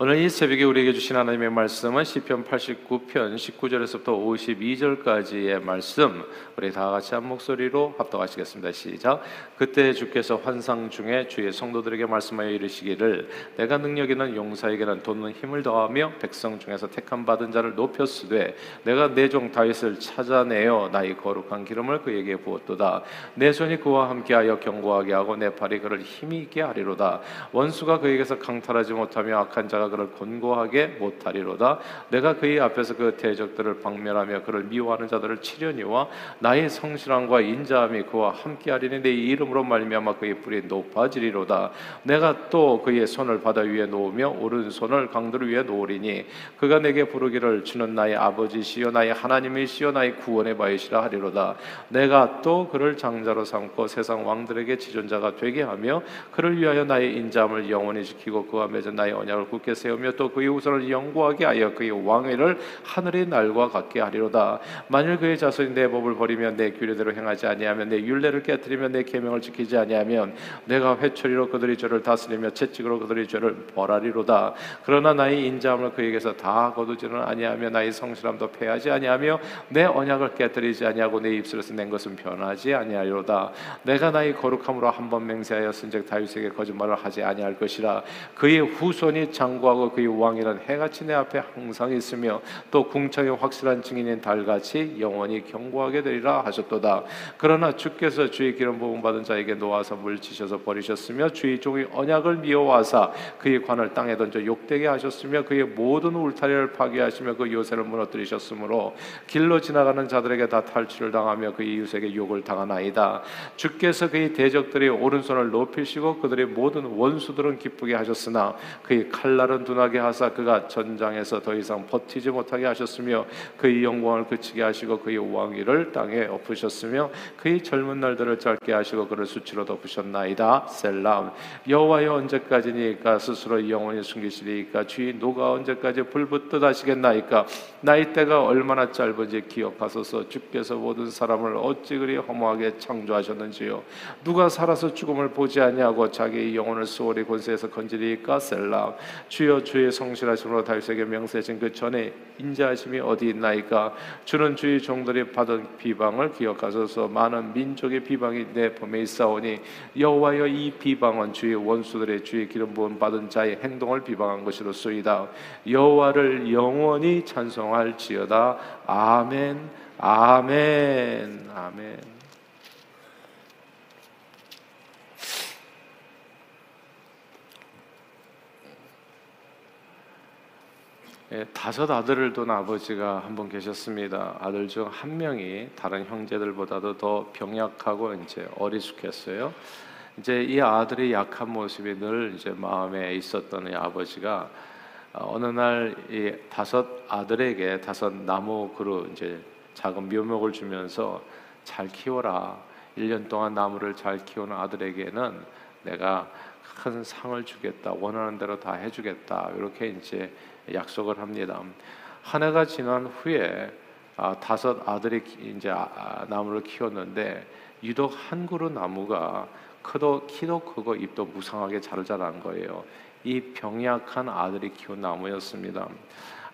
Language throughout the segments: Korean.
오늘 이 새벽에 우리에게 주신 하나님의 말씀은 시편 89편 19절에서부터 52절까지의 말씀 우리 다 같이 한 목소리로 합독하시겠습니다. 시작. 그때 주께서 환상 중에 주의 성도들에게 말씀하여 이르시기를 내가 능력 있는 용사에게는 돕는 힘을 더하며 백성 중에서 택함 받은 자를 높였으되 내가 내 종 다윗을 찾아내어 나의 거룩한 기름을 그에게 부었도다. 내 손이 그와 함께하여 경고하게 하고 내 팔이 그를 힘이 있게 하리로다. 원수가 그에게서 강탈하지 못하며 악한 자가 그를 곤고하게 못하리로다. 내가 그의 앞에서 그 대적들을 박멸하며 그를 미워하는 자들을 치려니와 나의 성실함과 인자함이 그와 함께하리니 내 이름으로 말미암아 그의 뿔이 높아지리로다. 내가 또 그의 손을 바다 위에 놓으며 오른손을 강들 위에 놓으리니 그가 내게 부르기를 주는 나의 아버지시여 나의 하나님이시여 나의 구원의 바이시라 하리로다. 내가 또 그를 장자로 삼고 세상 왕들에게 지존자가 되게 하며 그를 위하여 나의 인자함을 영원히 지키고 그와 맺은 나의 언약을 굳게 세우며 또 그의 우선을 영구하게 하여 그의 왕위를 하늘의 날과 같게 하리로다. 만일 그의 자손이 내 법을 버리면 내 규례대로 행하지 아니하면 내 율례를 깨뜨리면 내 계명을 지키지 아니하면 내가 회초리로 그들의 죄를 다스리며 채찍으로 그들의 죄를 벌하리로다. 그러나 나의 인자함을 그에게서 다 거두지는 아니하며 나의 성실함도 패하지 아니하며 내 언약을 깨뜨리지 아니하고 내 입술에서 낸 것은 변하지 아니하리로다. 내가 나의 거룩함으로 한 번 맹세하였은즉 다윗에게 거짓말을 하지 아니할 것이라. 그의 후손이 장 구하고 그의 왕이란 해같이 내 앞에 항상 있으며 또 궁창의 확실한 증인인 달같이 영원히 경고하게 되리라 하셨도다. 그러나 주께서 주의 기름 부음 받은 자에게 놓아서 물치셔서 버리셨으며 주의 종의 언약을 미워하사 그의 관을 땅에 던져 욕되게 하셨으며 그의 모든 울타리를 파괴하시며 그 요새를 무너뜨리셨으므로 길로 지나가는 자들에게 다 탈취를 당하며 그 이웃에게 욕을 당하나이다. 주께서 그의 대적들이 오른손을 높이시고 그들의 모든 원수들은 기쁘게 하셨으나 그의 칼날은 둔하게 하사 그가 전장에서 더 이상 버티지 못하게 하셨으며 그의 영광을 그치게 하시고 그의 왕위를 땅에 엎으셨으며 그의 젊은 날들을 짧게 하시고 그를 수치로 덮으셨나이다. 셀람 여호와여 언제까지니까 스스로 영원히 숨기시리이까? 주의 누가 언제까지 불붙듯 하시겠나이까? 나이 때가 얼마나 짧은지 기억하소서. 주께서 모든 사람을 어찌 그리 허무하게 창조하셨는지요? 누가 살아서 죽음을 보지 아니하고 자기의 영혼을 수월히 권세에서 건지리이까? 셀람 주여 주의 성실하심으로 다윗에게 명세하신 그 전에 인자하심이 어디 있나이까? 주는 주의 종들이 받은 비방을 기억하소서. 많은 민족의 비방이 내 품에 있사오니 여호와여 이 비방은 주의 원수들의 주의 기름 부음 받은 자의 행동을 비방한 것이로소이다. 여호와를 영원히 찬송할지어다. 아멘. 아멘. 아멘 예, 다섯 아들을 둔 아버지가 한 분 계셨습니다. 아들 중 한 명이 다른 형제들보다도 더 병약하고 이제 어리숙했어요. 이제 이 아들의 약한 모습이 늘 이제 마음에 있었던 이 아버지가 어, 어느 날 이 다섯 아들에게 다섯 나무 그루 이제 작은 묘목을 주면서 잘 키워라. 1년 동안 나무를 잘 키우는 아들에게는 내가 큰 상을 주겠다. 원하는 대로 다 해주겠다. 이렇게 이제 약속을 합니다. 한 해가 지난 후에 아, 다섯 아들이 이제 아, 아, 나무를 키웠는데 유독 한 그루 나무가 크도 키도 크고 잎도 무성하게 잘 자란 거예요. 이 병약한 아들이 키운 나무였습니다.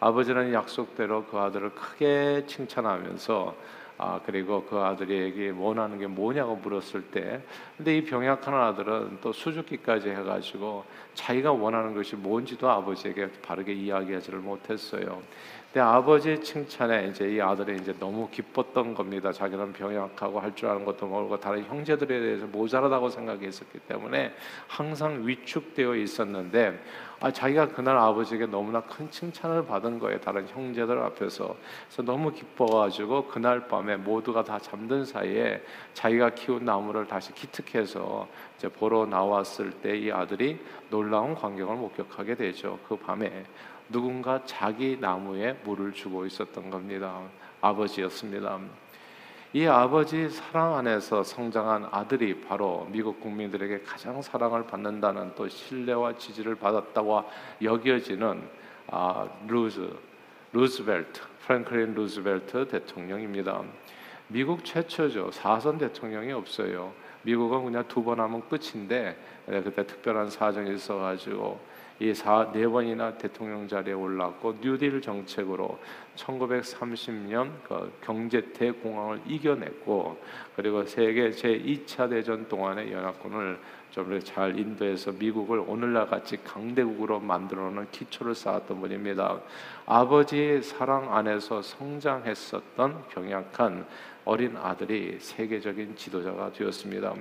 아버지는 약속대로 그 아들을 크게 칭찬하면서 아 그리고 그 아들에게 원하는 게 뭐냐고 물었을 때 근데 이 병약한 아들은 또 수줍기까지 해가지고 자기가 원하는 것이 뭔지도 아버지에게 바르게 이야기하지를 못했어요. 근데 아버지 칭찬에 이제 이 아들이 이제 너무 기뻤던 겁니다. 자기는 병약하고 할 줄 아는 것도 모르고 다른 형제들에 대해서 모자라다고 생각했었기 때문에 항상 위축되어 있었는데 아, 자기가 그날 아버지에게 너무나 큰 칭찬을 받은 거예요. 다른 형제들 앞에서. 그래서 너무 기뻐가지고 그날 밤에 모두가 다 잠든 사이에 자기가 키운 나무를 다시 기특해서 이제 보러 나왔을 때 이 아들이 놀라운 광경을 목격하게 되죠. 그 밤에 누군가 자기 나무에 물을 주고 있었던 겁니다. 아버지였습니다. 이 아버지 사랑 안에서 성장한 아들이 바로 미국 국민들에게 가장 사랑을 받는다는 또 신뢰와 지지를 받았다고 여겨지는 아, 루즈 루즈벨트 프랭클린 루즈벨트 대통령입니다. 미국 최초죠. 사선 대통령이 없어요. 미국은 그냥 두 번 하면 끝인데 그때 특별한 사정이 있어가지고 이네 번이나 대통령 자리에 올랐고 뉴딜 정책으로 1930년 그 경제 대공황을 이겨냈고 그리고 세계 제 2차 대전 동안의 연합군을 좀잘 인도해서 미국을 오늘날 같이 강대국으로 만들어놓은 기초를 쌓았던 분입니다. 아버지의 사랑 안에서 성장했었던 경약한 어린 아들이 세계적인 지도자가 되었습니다.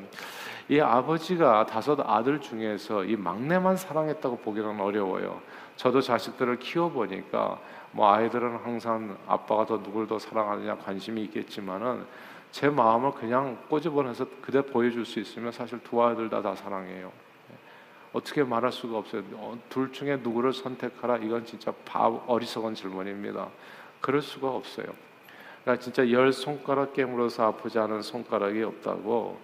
이 아버지가 다섯 아들 중에서 이 막내만 사랑했다고 보기는 어려워요. 저도 자식들을 키워 보니까 뭐 아이들은 항상 아빠가 더 누굴 더 사랑하느냐 관심이 있겠지만은 제 마음을 그냥 꼬집어내서 그대 보여줄 수 있으면 사실 두 아들 다 다 사랑해요. 어떻게 말할 수가 없어요. 어, 둘 중에 누구를 선택하라 이건 진짜 바 어리석은 질문입니다. 그럴 수가 없어요. 그러니까 진짜 열 손가락 깨물어서 아프지 않은 손가락이 없다고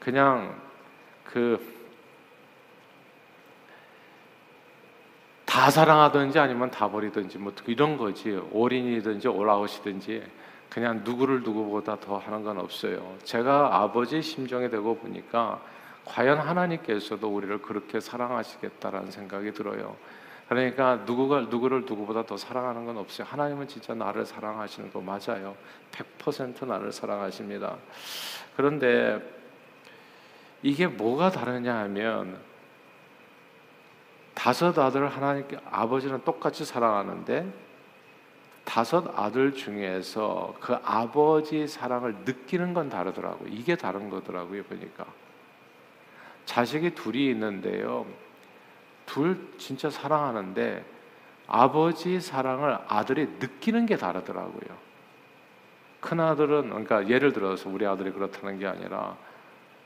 그냥 그 다 사랑하든지 아니면 다 버리든지 뭐 이런 거지 올인이든지 올아웃이든지 그냥 누구를 누구보다 더 하는 건 없어요. 제가 아버지 심정이 되고 보니까 과연 하나님께서도 우리를 그렇게 사랑하시겠다라는 생각이 들어요. 그러니까 누구가 누구를 누구보다 더 사랑하는 건 없어요. 하나님은 진짜 나를 사랑하시는 거 맞아요. 100% 나를 사랑하십니다. 그런데 이게 뭐가 다르냐 하면 다섯 아들을 하나님께 아버지는 똑같이 사랑하는데 다섯 아들 중에서 그 아버지 사랑을 느끼는 건 다르더라고요. 이게 다른 거더라고요, 보니까. 자식이 둘이 있는데요. 둘 진짜 사랑하는데 아버지 사랑을 아들이 느끼는 게 다르더라고요. 큰 아들은 그러니까 예를 들어서 우리 아들이 그렇다는 게 아니라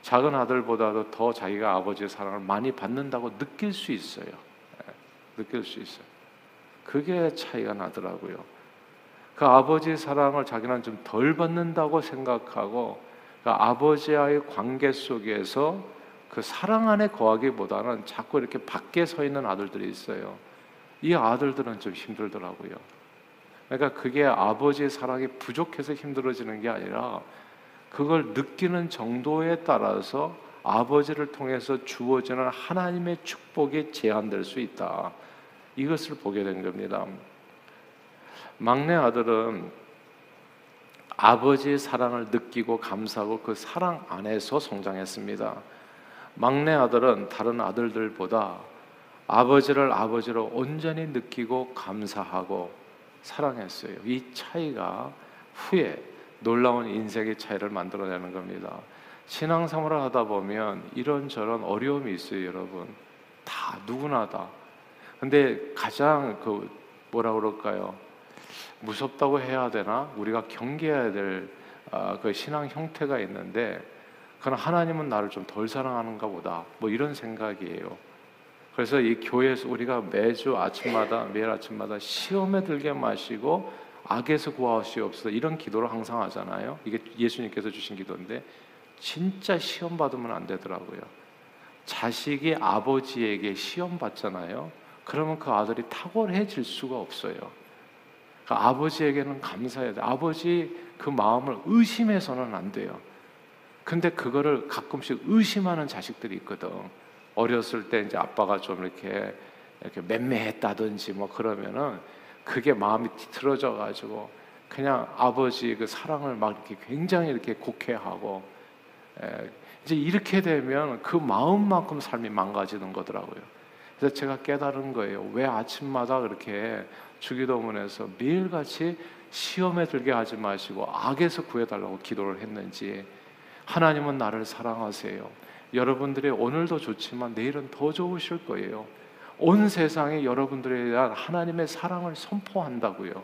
작은 아들보다도 더 자기가 아버지의 사랑을 많이 받는다고 느낄 수 있어요. 예, 느낄 수 있어요. 그게 차이가 나더라고요. 그 아버지의 사랑을 자기는 좀 덜 받는다고 생각하고 그 아버지와의 관계 속에서 그 사랑 안에 거하기보다는 자꾸 이렇게 밖에 서 있는 아들들이 있어요. 이 아들들은 좀 힘들더라고요. 그러니까 그게 아버지의 사랑이 부족해서 힘들어지는 게 아니라 그걸 느끼는 정도에 따라서 아버지를 통해서 주어지는 하나님의 축복이 제한될 수 있다. 이것을 보게 된 겁니다. 막내 아들은 아버지의 사랑을 느끼고 감사하고 그 사랑 안에서 성장했습니다. 막내 아들은 다른 아들들보다 아버지를 아버지로 온전히 느끼고 감사하고 사랑했어요. 이 차이가 후에 놀라운 인생의 차이를 만들어내는 겁니다. 신앙생활을 하다 보면 이런저런 어려움이 있어요, 여러분. 다 누구나 다. 근데 가장 그 뭐라 그럴까요? 무섭다고 해야 되나? 우리가 경계해야 될그 아, 신앙 형태가 있는데 그건 하나님은 나를 좀 덜 사랑하는가 보다. 뭐 이런 생각이에요. 그래서 이 교회에서 우리가 매주 아침마다 매일 아침마다 시험에 들게 마시고 악에서 구하시옵소서 이런 기도를 항상 하잖아요. 이게 예수님께서 주신 기도인데 진짜 시험 받으면 안 되더라고요. 자식이 아버지에게 시험 받잖아요. 그러면 그 아들이 탁월해질 수가 없어요. 그 아버지에게는 감사해야 돼. 아버지 그 마음을 의심해서는 안 돼요. 근데 그거를 가끔씩 의심하는 자식들이 있거든. 어렸을 때 이제 아빠가 좀 이렇게 이렇게 맴매했다든지 뭐 그러면은 그게 마음이 뒤틀어져 가지고 그냥 아버지 그 사랑을 막 이렇게 굉장히 이렇게 곡해하고 에, 이제 이렇게 되면 그 마음만큼 삶이 망가지는 거더라고요. 그래서 제가 깨달은 거예요. 왜 아침마다 그렇게 주기도문에서 매일같이 시험에 들게 하지 마시고 악에서 구해달라고 기도를 했는지 하나님은 나를 사랑하세요. 여러분들이 오늘도 좋지만 내일은 더 좋으실 거예요. 온 세상에 여러분들에 대한 하나님의 사랑을 선포한다고요.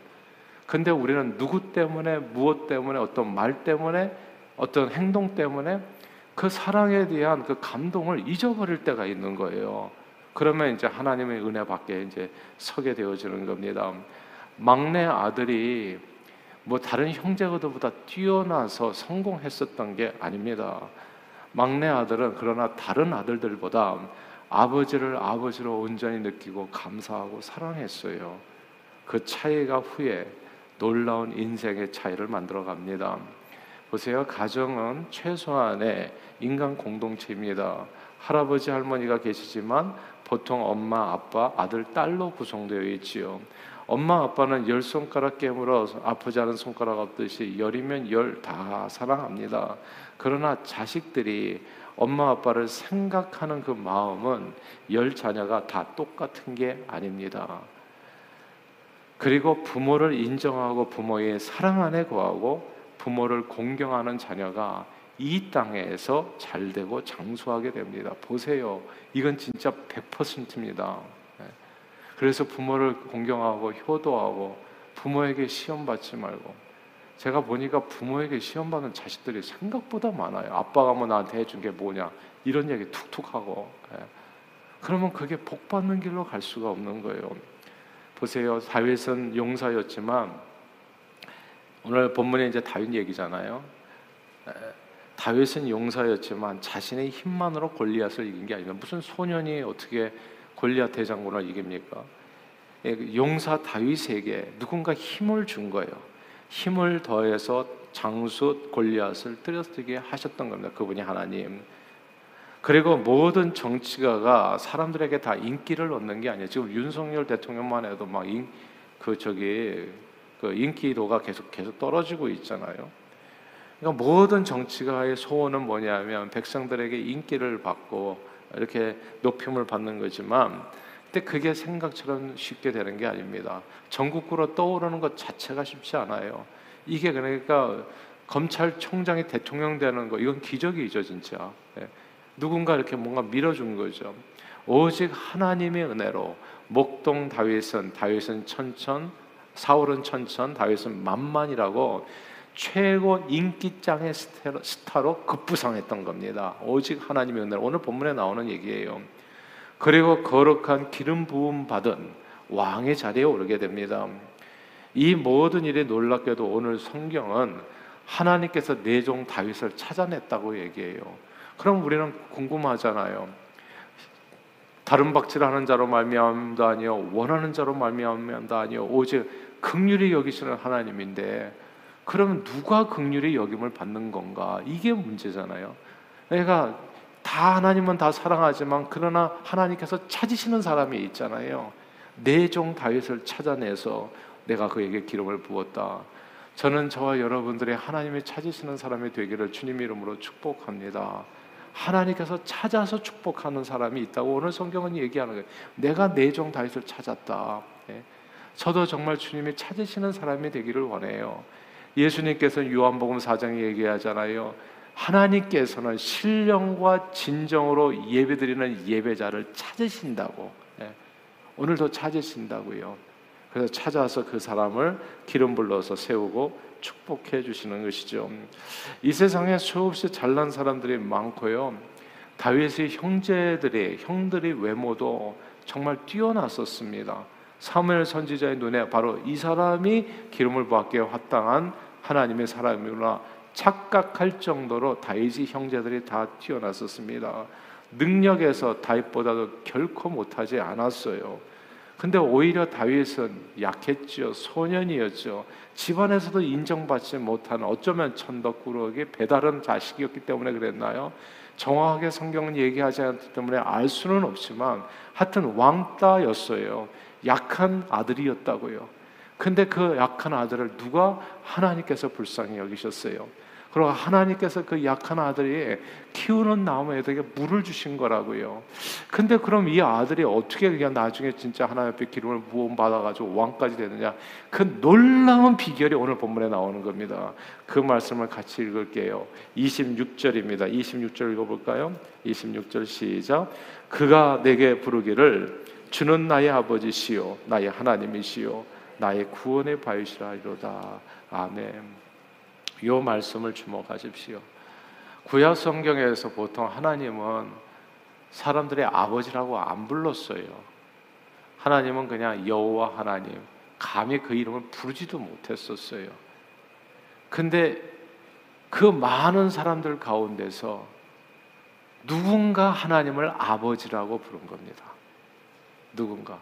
근데 우리는 누구 때문에, 무엇 때문에, 어떤 말 때문에, 어떤 행동 때문에 그 사랑에 대한 그 감동을 잊어버릴 때가 있는 거예요. 그러면 이제 하나님의 은혜 밖에 이제 서게 되어지는 겁니다. 막내 아들이 뭐 다른 형제들보다 뛰어나서 성공했었던 게 아닙니다. 막내 아들은 그러나 다른 아들들보다 아버지를 아버지로 온전히 느끼고 감사하고 사랑했어요. 그 차이가 후에 놀라운 인생의 차이를 만들어 갑니다. 보세요. 가정은 최소한의 인간 공동체입니다. 할아버지 할머니가 계시지만 보통 엄마 아빠 아들 딸로 구성되어 있지요. 엄마 아빠는 열 손가락 깨물어 아프지 않은 손가락 없듯이 열이면 열 다 사랑합니다. 그러나 자식들이 엄마 아빠를 생각하는 그 마음은 열 자녀가 다 똑같은 게 아닙니다. 그리고 부모를 인정하고 부모의 사랑 안에 거하고 부모를 공경하는 자녀가 이 땅에서 잘 되고 장수하게 됩니다. 보세요. 이건 진짜 100%입니다. 그래서 부모를 공경하고 효도하고 부모에게 시험 받지 말고 제가 보니까 부모에게 시험 받는 자식들이 생각보다 많아요. 아빠가 뭐 나한테 해준 게 뭐냐 이런 얘기 툭툭 하고 예. 그러면 그게 복 받는 길로 갈 수가 없는 거예요. 보세요. 다윗은 용사였지만 오늘 본문에 이제 다윗 얘기잖아요. 예. 다윗은 용사였지만 자신의 힘만으로 골리앗을 이긴 게 아니라 무슨 소년이 어떻게 골리앗 대장군을 이깁니까? 예, 그 용사 다윗에게 누군가 힘을 준 거예요. 힘을 더해서 장수 골리앗을 뜨려뜨게 하셨던 겁니다. 그분이 하나님. 그리고 모든 정치가가 사람들에게 다 인기를 얻는 게 아니에요. 지금 윤석열 대통령만 해도 막 그 저기 그 인기도가 계속 계속 떨어지고 있잖아요. 그러니까 모든 정치가의 소원은 뭐냐면 백성들에게 인기를 받고 이렇게 높임을 받는 거지만 근데 그게 생각처럼 쉽게 되는 게 아닙니다. 전국구로 떠오르는 것 자체가 쉽지 않아요. 이게 그러니까 검찰총장이 대통령 되는 거 이건 기적이죠 진짜. 예. 누군가 이렇게 뭔가 밀어준 거죠. 오직 하나님의 은혜로 목동 다윗은 다윗은 천천, 사울은 천천, 다윗은 만만이라고 최고 인기짱의 스타로 급부상했던 겁니다. 오직 하나님의 은혜로 오늘 본문에 나오는 얘기예요. 그리고 거룩한 기름 부음 받은 왕의 자리에 오르게 됩니다. 이 모든 일이 놀랍게도 오늘 성경은 하나님께서 내종 다윗을 찾아냈다고 얘기해요. 그럼 우리는 궁금하잖아요. 다른 박질하는 자로 말미암도 아니요 원하는 자로 말미암도 아니요 오직 극률이 여기시는 하나님인데 그러면 누가 극률이 여김을 받는 건가? 이게 문제잖아요. 내가 다 하나님은 다 사랑하지만 그러나 하나님께서 찾으시는 사람이 있잖아요. 내종 다윗을 찾아내서 내가 그에게 기름을 부었다. 저는 저와 여러분들의 하나님이 찾으시는 사람이 되기를 주님 이름으로 축복합니다. 하나님께서 찾아서 축복하는 사람이 있다고 오늘 성경은 얘기하는 거예요. 내가 내종 다윗을 찾았다. 예. 저도 정말 주님이 찾으시는 사람이 되기를 원해요. 예수님께서 요한복음 4장에 얘기하잖아요. 하나님께서는 신령과 진정으로 예배드리는 예배자를 찾으신다고. 예. 오늘도 찾으신다고요. 그래서 찾아서 그 사람을 기름 불러서 세우고 축복해 주시는 것이죠. 이 세상에 수없이 잘난 사람들이 많고요. 다윗의 형제들의 형들의 외모도 정말 뛰어났었습니다. 사무엘 선지자의 눈에 바로 이 사람이 기름을 받기에 합당한 하나님의 사람이구나 착각할 정도로 다윗의 형제들이 다 뛰어났었습니다. 능력에서 다윗보다도 결코 못하지 않았어요. 근데 오히려 다윗은 약했죠. 소년이었죠. 집안에서도 인정받지 못한 어쩌면 천덕꾸러기 배다른 자식이었기 때문에 그랬나요? 정확하게 성경은 얘기하지 않기 때문에 알 수는 없지만 하여튼 왕따였어요. 약한 아들이었다고요. 근데 그 약한 아들을 누가 하나님께서 불쌍히 여기셨어요. 그리고 하나님께서 그 약한 아들이 키우는 나무에게 물을 주신 거라고요. 근데 그럼 이 아들이 어떻게 그냥 나중에 진짜 하나님 앞에 기름을 부음 받아가지고 왕까지 되느냐? 그 놀라운 비결이 오늘 본문에 나오는 겁니다. 그 말씀을 같이 읽을게요. 26절입니다. 26절 읽어볼까요? 26절 시작. 그가 내게 부르기를 주는 나의 아버지시요 나의 하나님이시요 나의 구원의 바위시라이로다. 아멘. 이 말씀을 주목하십시오. 구약 성경에서 보통 하나님은 사람들의 아버지라고 안 불렀어요. 하나님은 그냥 여호와 하나님, 감히 그 이름을 부르지도 못했었어요. 근데 그 많은 사람들 가운데서 누군가 하나님을 아버지라고 부른 겁니다. 누군가.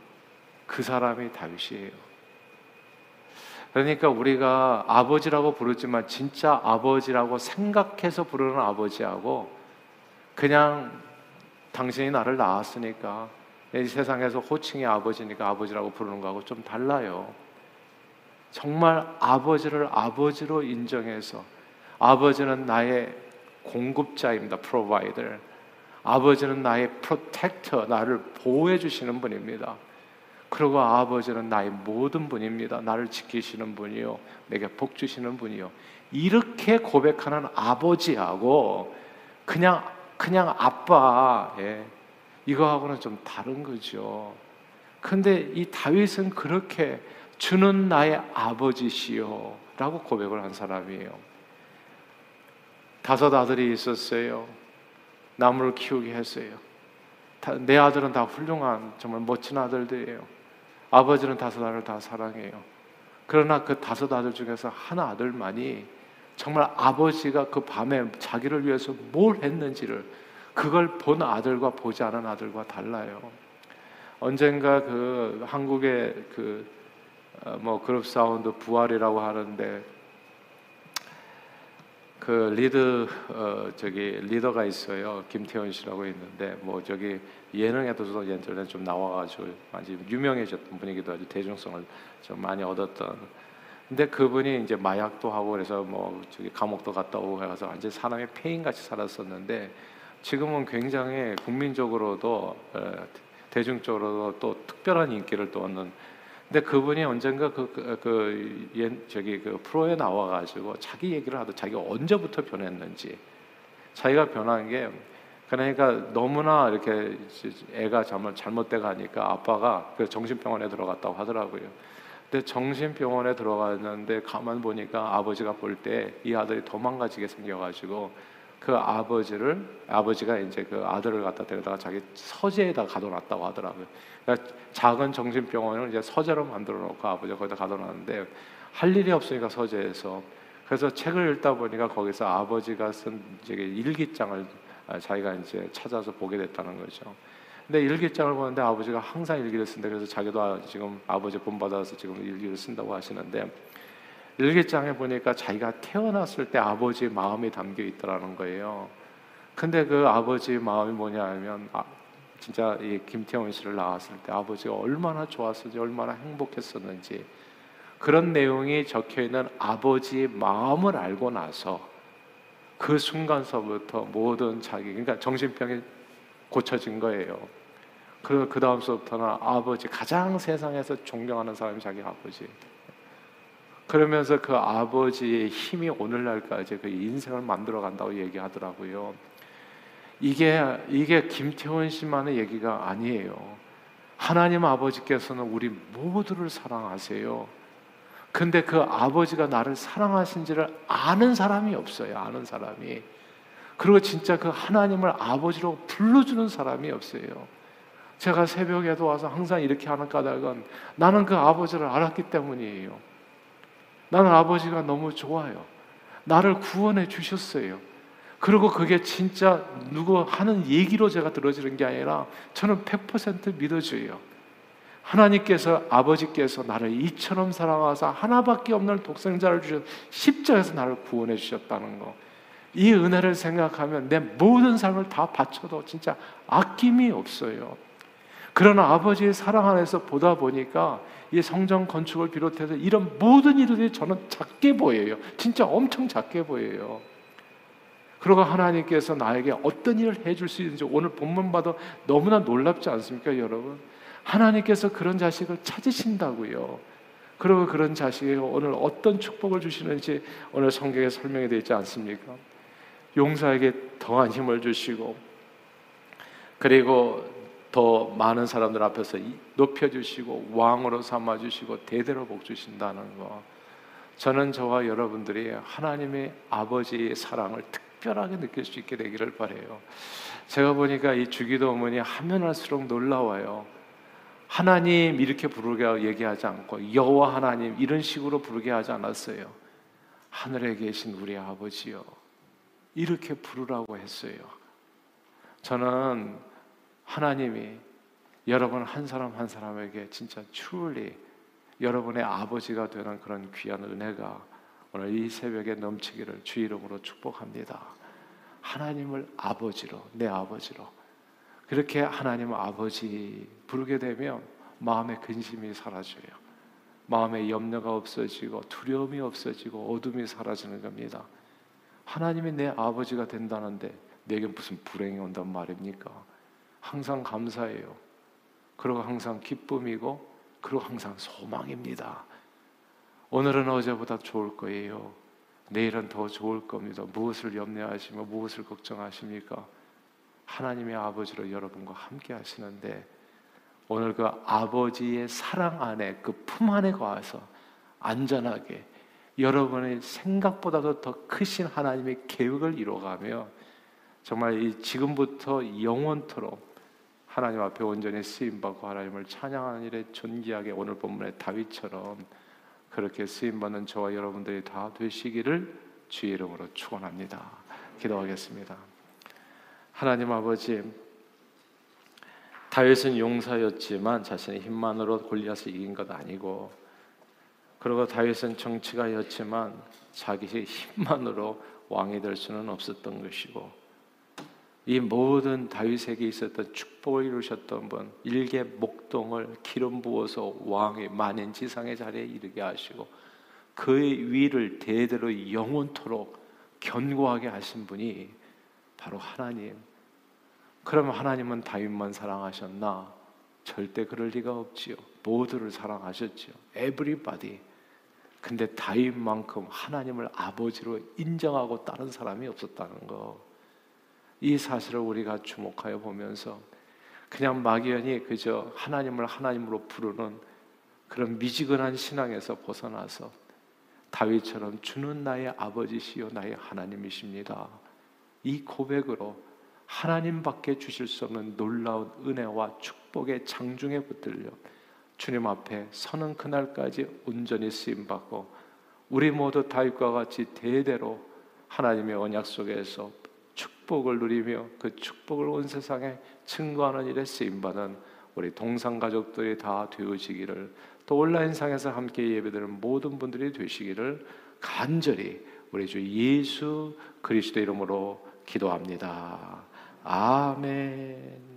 그 사람이 다윗이에요. 그러니까 우리가 아버지라고 부르지만 진짜 아버지라고 생각해서 부르는 아버지하고 그냥 당신이 나를 낳았으니까 이 세상에서 호칭이 아버지니까 아버지라고 부르는 거하고 좀 달라요. 정말 아버지를 아버지로 인정해서 아버지는 나의 공급자입니다. 프로바이더. 아버지는 나의 프로텍터, 나를 보호해 주시는 분입니다. 그리고 아버지는 나의 모든 분입니다. 나를 지키시는 분이요. 내게 복 주시는 분이요. 이렇게 고백하는 아버지하고 그냥 그냥 아빠 예. 이거하고는 좀 다른 거죠. 근데 이 다윗은 그렇게 주는 나의 아버지시요라고 고백을 한 사람이에요. 다섯 아들이 있었어요. 나무를 키우게 했어요. 내 아들은 다 훌륭한 정말 멋진 아들들이에요. 아버지는 다섯 아들 다 사랑해요. 그러나 그 다섯 아들 중에서 한 아들만이 정말 아버지가 그 밤에 자기를 위해서 뭘 했는지를 그걸 본 아들과 보지 않은 아들과 달라요. 언젠가 그 한국의 그뭐 어, 그룹 사운드 부활이라고 하는데 그 리드 어 저기 리더가 있어요. 김태원 씨라고 있는데 뭐 저기 예능에도 예전에 좀 나와가지고 아주 유명해졌던 분이기도 하죠 대중성을 좀 많이 얻었던. 근데 그분이 이제 마약도 하고 그래서 뭐 저기 감옥도 갔다 오고 해서 완전 사람의 폐인 같이 살았었는데 지금은 굉장히 국민적으로도 대중적으로도 또 특별한 인기를 또 얻는 근데 그분이 언젠가 그, 그, 그 예, 저기 그 프로에 나와가지고 자기 얘기를 하도 자기가 언제부터 변했는지 자기가 변한 게 그러니까 너무나 이렇게 애가 잘못 잘못돼 가니까 아빠가 그 정신병원에 들어갔다고 하더라고요. 근데 정신병원에 들어갔는데 가만 보니까 아버지가 볼 때 이 아들이 도망가지게 생겨가지고 그 아버지를 아버지가 이제 그 아들을 갖다 데려다가 자기 서재에다 가둬놨다고 하더라고요. 그러니까 작은 정신병원을 이제 서재로 만들어 놓고 아버지가 거기다 가둬놨는데 할 일이 없으니까 서재에서 그래서 책을 읽다 보니까 거기서 아버지가 쓴 이제 일기장을 자기가 이제 찾아서 보게 됐다는 거죠. 근데 일기장을 보는데 아버지가 항상 일기를 쓴다. 그래서 자기도 지금 아버지 본받아서 지금 일기를 쓴다고 하시는데 일기장에 보니까 자기가 태어났을 때 아버지의 마음이 담겨 있더라는 거예요. 근데 그 아버지의 마음이 뭐냐 하면 아, 진짜 이 김태원 씨를 낳았을 때 아버지가 얼마나 좋았을지 얼마나 행복했었는지 그런 내용이 적혀 있는 아버지의 마음을 알고 나서 그 순간서부터 모든 자기 그러니까 정신병이 고쳐진 거예요. 그리고 그 다음서부터는 아버지 가장 세상에서 존경하는 사람이 자기 아버지. 그러면서 그 아버지의 힘이 오늘날까지 그 인생을 만들어 간다고 얘기하더라고요. 이게 이게 김태원 씨만의 얘기가 아니에요. 하나님 아버지께서는 우리 모두를 사랑하세요. 근데 그 아버지가 나를 사랑하신지를 아는 사람이 없어요. 아는 사람이. 그리고 진짜 그 하나님을 아버지로 불러주는 사람이 없어요. 제가 새벽에도 와서 항상 이렇게 하는 까닭은 나는 그 아버지를 알았기 때문이에요. 나는 아버지가 너무 좋아요. 나를 구원해 주셨어요. 그리고 그게 진짜 누구 하는 얘기로 제가 들어지는 게 아니라 저는 100% 믿어줘요. 하나님께서 아버지께서 나를 이처럼 사랑하사 하나밖에 없는 독생자를 주셔 십자에서 나를 구원해 주셨다는 거. 이 은혜를 생각하면 내 모든 삶을 다 바쳐도 진짜 아낌이 없어요. 그러나 아버지의 사랑 안에서 보다 보니까 이 성전 건축을 비롯해서 이런 모든 일들이 저는 작게 보여요. 진짜 엄청 작게 보여요. 그리고 하나님께서 나에게 어떤 일을 해줄 수 있는지 오늘 본문 봐도 너무나 놀랍지 않습니까, 여러분? 하나님께서 그런 자식을 찾으신다고요. 그리고 그런 자식에게 오늘 어떤 축복을 주시는지 오늘 성경에 설명이 되어 있지 않습니까? 용사에게 더한 힘을 주시고 그리고 더 많은 사람들 앞에서 높여주시고 왕으로 삼아주시고 대대로 복 주신다는 거. 저는 저와 여러분들이 하나님의 아버지의 사랑을 특별하게 느낄 수 있게 되기를 바래요. 제가 보니까 이 주기도 어머니 하면 할수록 놀라워요. 하나님 이렇게 부르게 얘기하지 않고 여호와 하나님 이런 식으로 부르게 하지 않았어요. 하늘에 계신 우리 아버지요. 이렇게 부르라고 했어요. 저는 하나님이 여러분 한 사람 한 사람에게 진짜 truly 여러분의 아버지가 되는 그런 귀한 은혜가 오늘 이 새벽에 넘치기를 주 이름으로 축복합니다. 하나님을 아버지로 내 아버지로 그렇게 하나님 아버지 부르게 되면 마음의 근심이 사라져요. 마음의 염려가 없어지고 두려움이 없어지고 어둠이 사라지는 겁니다. 하나님이 내 아버지가 된다는데 내게 무슨 불행이 온단 말입니까? 항상 감사해요. 그리고 항상 기쁨이고 그리고 항상 소망입니다. 오늘은 어제보다 좋을 거예요. 내일은 더 좋을 겁니다. 무엇을 염려하시며 무엇을 걱정하십니까? 하나님의 아버지로 여러분과 함께 하시는데 오늘 그 아버지의 사랑 안에 그 품 안에 거하서 안전하게 여러분의 생각보다도 더 크신 하나님의 계획을 이루어가며 정말 이 지금부터 영원토록 하나님 앞에 온전히 쓰임 받고 하나님을 찬양하는 일에 존귀하게 오늘 본문의 다윗처럼 그렇게 쓰임 받는 저와 여러분들이 다 되시기를 주의 이름으로 축원합니다. 기도하겠습니다. 하나님 아버지 다윗은 용사였지만 자신의 힘만으로 골리앗을 이긴 것 아니고 그리고 다윗은 정치가였지만 자기의 힘만으로 왕이 될 수는 없었던 것이고 이 모든 다윗에게 있었던 축복을 이루셨던 분 일개 목동을 기름 부어서 왕의 만인 지상의 자리에 이르게 하시고 그의 위를 대대로 영원토록 견고하게 하신 분이 바로 하나님 그러면 하나님은 다윗만 사랑하셨나? 절대 그럴 리가 없지요. 모두를 사랑하셨지요. everybody. 근데 다윗만큼 하나님을 아버지로 인정하고 다른 사람이 없었다는 거. 이 사실을 우리가 주목하여 보면서 그냥 막연히 그저 하나님을 하나님으로 부르는 그런 미지근한 신앙에서 벗어나서 다윗처럼 주는 나의 아버지시요 나의 하나님이십니다. 이 고백으로 하나님밖에 주실 수 없는 놀라운 은혜와 축복의 장중에 붙들려 주님 앞에 서는 그날까지 온전히 쓰임 받고 우리 모두 다윗과 같이 대대로 하나님의 언약 속에서 축복을 누리며 그 축복을 온 세상에 증거하는 일에 쓰임 받은 우리 동상 가족들이 다 되어지기를 또 온라인상에서 함께 예배드리는 모든 분들이 되시기를 간절히 우리 주 예수 그리스도 이름으로 기도합니다. 아멘.